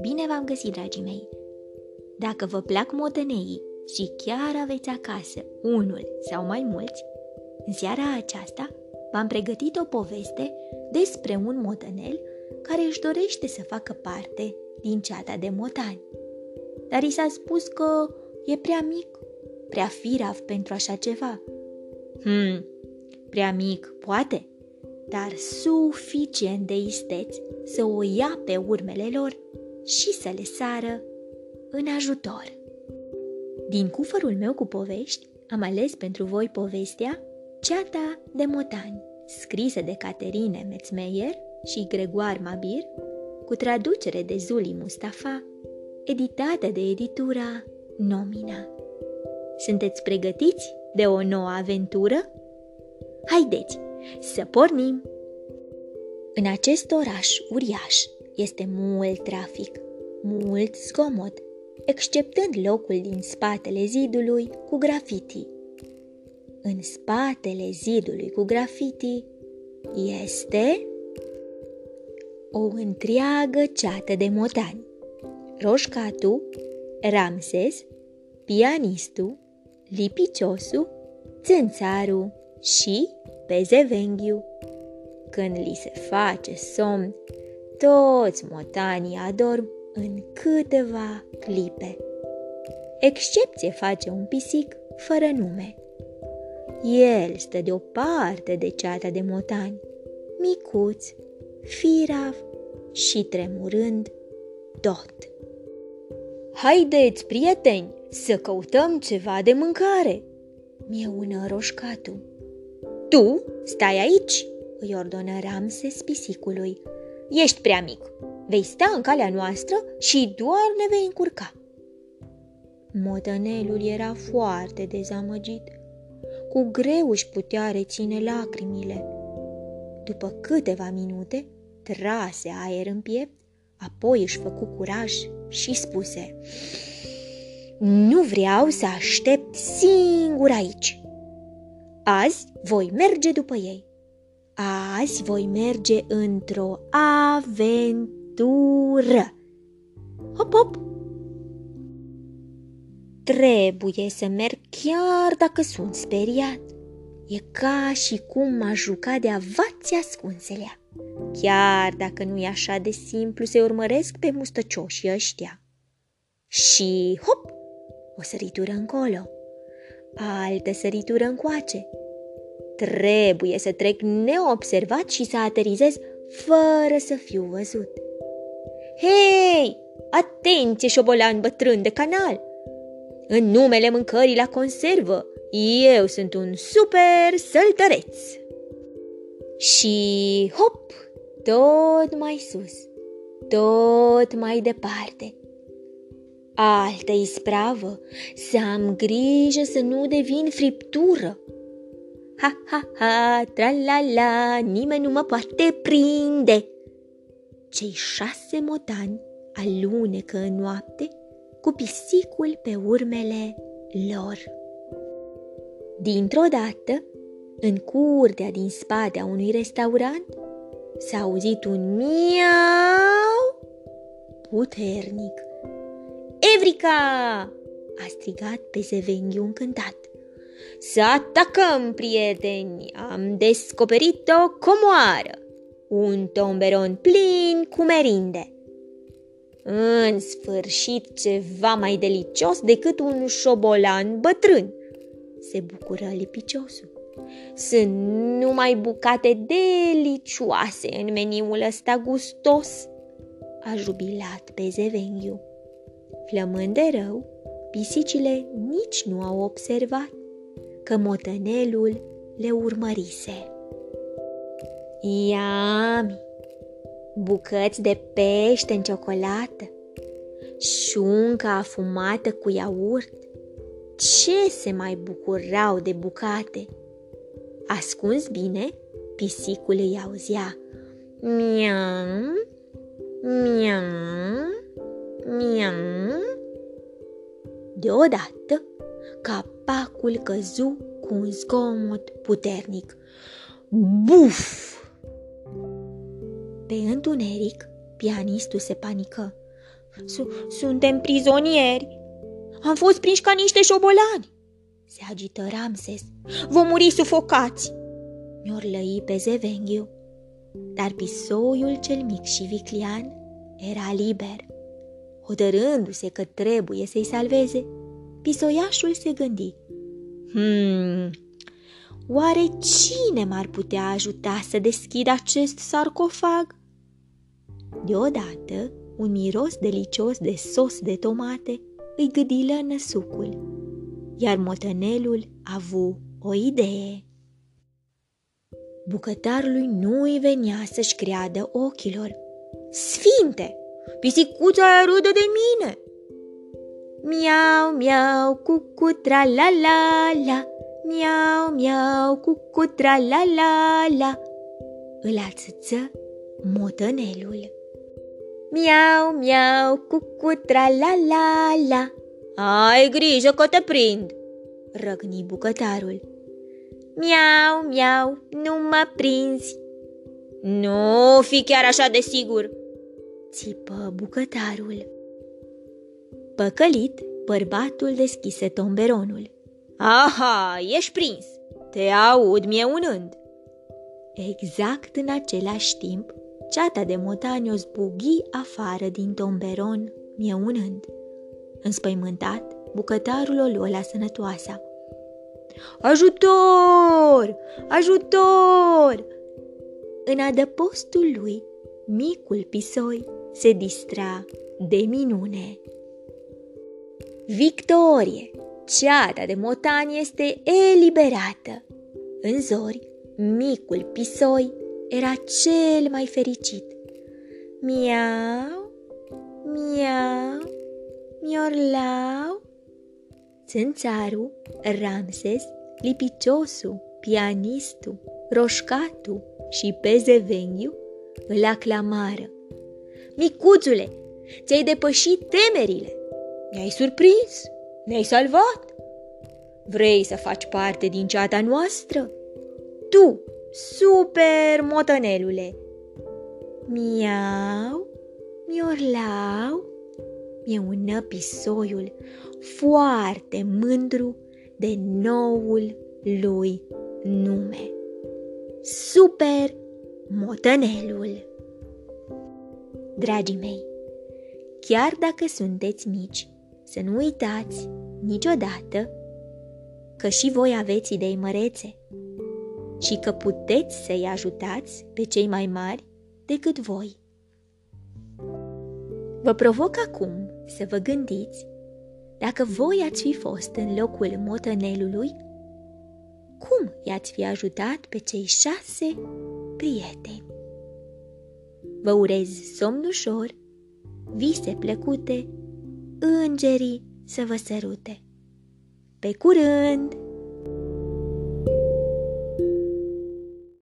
Bine v-am găsit, dragii mei! Dacă vă plac motăneii și chiar aveți acasă unul sau mai mulți, în seara aceasta v-am pregătit o poveste despre un motănel care își dorește să facă parte din ceata de motani. Dar i s-a spus că e prea mic, prea firav pentru așa ceva. Hmm, prea mic, poate, dar suficient de isteț să o ia pe urmele lor și să le sară în ajutor. Din cufărul meu cu povești am ales pentru voi povestea Ceata de Motani, scrisă de Caterine Metzmeyer și Gregoar Mabir, cu traducere de Zuli Mustafa, editată de editura Nomina. Sunteți pregătiți de o nouă aventură? Haideți să pornim! În acest oraș uriaș este mult trafic, mult zgomot, exceptând locul din spatele zidului cu grafiti. În spatele zidului cu grafiti este o întreagă ceată de motani. Roșcatu, Ramses, pianistul, lipiciosul, țânțarul și pezevenghiu. Când li se face somn, toți motanii adorm în câteva clipe. Excepție face un pisic fără nume. El stă deoparte de ceata de motani, micuț, firav și tremurând tot. Haideți, prieteni, să căutăm ceva de mâncare, mieună roșcatul. Tu stai aici, îi ordonă Ramses pisicului. Ești prea mic, vei sta în calea noastră și doar ne vei încurca. Motănelul era foarte dezamăgit. Cu greu își putea reține lacrimile. După câteva minute, trase aer în piept, apoi își făcu curaj și spuse Nu vreau să aștept singur aici. Azi voi merge după ei. Azi voi merge într-o aventură. Hop, hop! Trebuie să merg chiar dacă sunt speriat. E ca și cum m-aș jucat de avați ascunselea. Chiar dacă nu e așa de simplu să urmăresc pe mustăcioșii ăștia. Și hop! O săritură încolo, altă săritură încoace. Trebuie să trec neobservat și să aterizez fără să fiu văzut. Hei! Atenție, șobolan bătrân de canal! În numele mâncării la conservă, eu sunt un super săltăreț. Și hop, tot mai sus, tot mai departe. Altă ispravă, să am grijă să nu devin friptură. Ha, ha, ha, tra-la-la, nimeni nu mă poate prinde. Cei șase motani alunecă în noapte cu pisicul pe urmele lor. Dintr-o dată, în curtea din spate a unui restaurant, s-a auzit un miau puternic. Evrica! a strigat pe Zevenghiu încântat. Să atacăm, prieteni! Am descoperit o comoară! Un tomberon plin cu merinde! În sfârșit ceva mai delicios decât un șobolan bătrân, se bucură lipiciosul. Sunt numai bucate delicioase în meniul ăsta gustos, a jubilat pe Zevenghiu. Flămând de rău, pisicile nici nu au observat că motănelul le urmărise. Iami! Bucăți de pește în ciocolată, șunca afumată cu iaurt, ce se mai bucurau de bucate! Ascuns bine, pisicul îi auzea miau, miau, miau. Deodată, capacul căzu cu un zgomot puternic. Buf! Pe întuneric, pianistul se panică. Suntem prizonieri. Am fost prinși ca niște șobolani. Se agită Ramses. Vom muri sufocați. Mi-or pe Zevenghiu. Dar pisoiul cel mic și viclian era liber. Hotărându-se că trebuie să-i salveze, pisoiașul se gândi. Hmm, oare cine m-ar putea ajuta să deschid acest sarcofag? Deodată, un miros delicios de sos de tomate îi gâdilă năsucul, iar motănelul a avut o idee. Bucătarului nu îi venea să-și creadă ochilor. Sfinte, pisicuța aia râde de mine! Miau, miau, cucu, tra la la la Miau, miau, cucu, tra la la la Îl ațăță motănelul Miau, miau, cucu, tra la la la Ai grijă că te prind, răgni bucătarul. Miau, miau, nu mă prinzi. Nu fi chiar așa de sigur, țipă bucătarul. Păcălit, bărbatul deschise tomberonul. Aha, ești prins! Te aud mie unând. Exact în același timp, ceata de motani o zbughi afară din tomberon, mieunând. Înspăimântat, bucătarul o luă la sănătoasa. Ajutor! Ajutor! În adăpostul lui, micul pisoi se distra de minune. Victorie! Ceata de motani este eliberată. În zori, micul pisoi era cel mai fericit. Miau, miau, miorlau. Țânțarul, Ramses, lipiciosul, pianistul, roșcatul și pezevenghiu îl aclamară. Micuțule, ți-ai depășit temerile, ne-ai surprins, ne-ai salvat. Vrei să faci parte din ceata noastră? Tu, super motănelule! Miau, miorlau, mieună pisoiul, foarte mândru de noul lui nume. Super motănelul! Dragii mei, chiar dacă sunteți mici, să nu uitați niciodată că și voi aveți idei mărețe și că puteți să-i ajutați pe cei mai mari decât voi. Vă provoc acum să vă gândiți dacă voi ați fi fost în locul motănelului, cum i-ați fi ajutat pe cei șase prieteni? Vă urez somn ușor, vise plăcute, îngerii să vă sărute. Pe curând!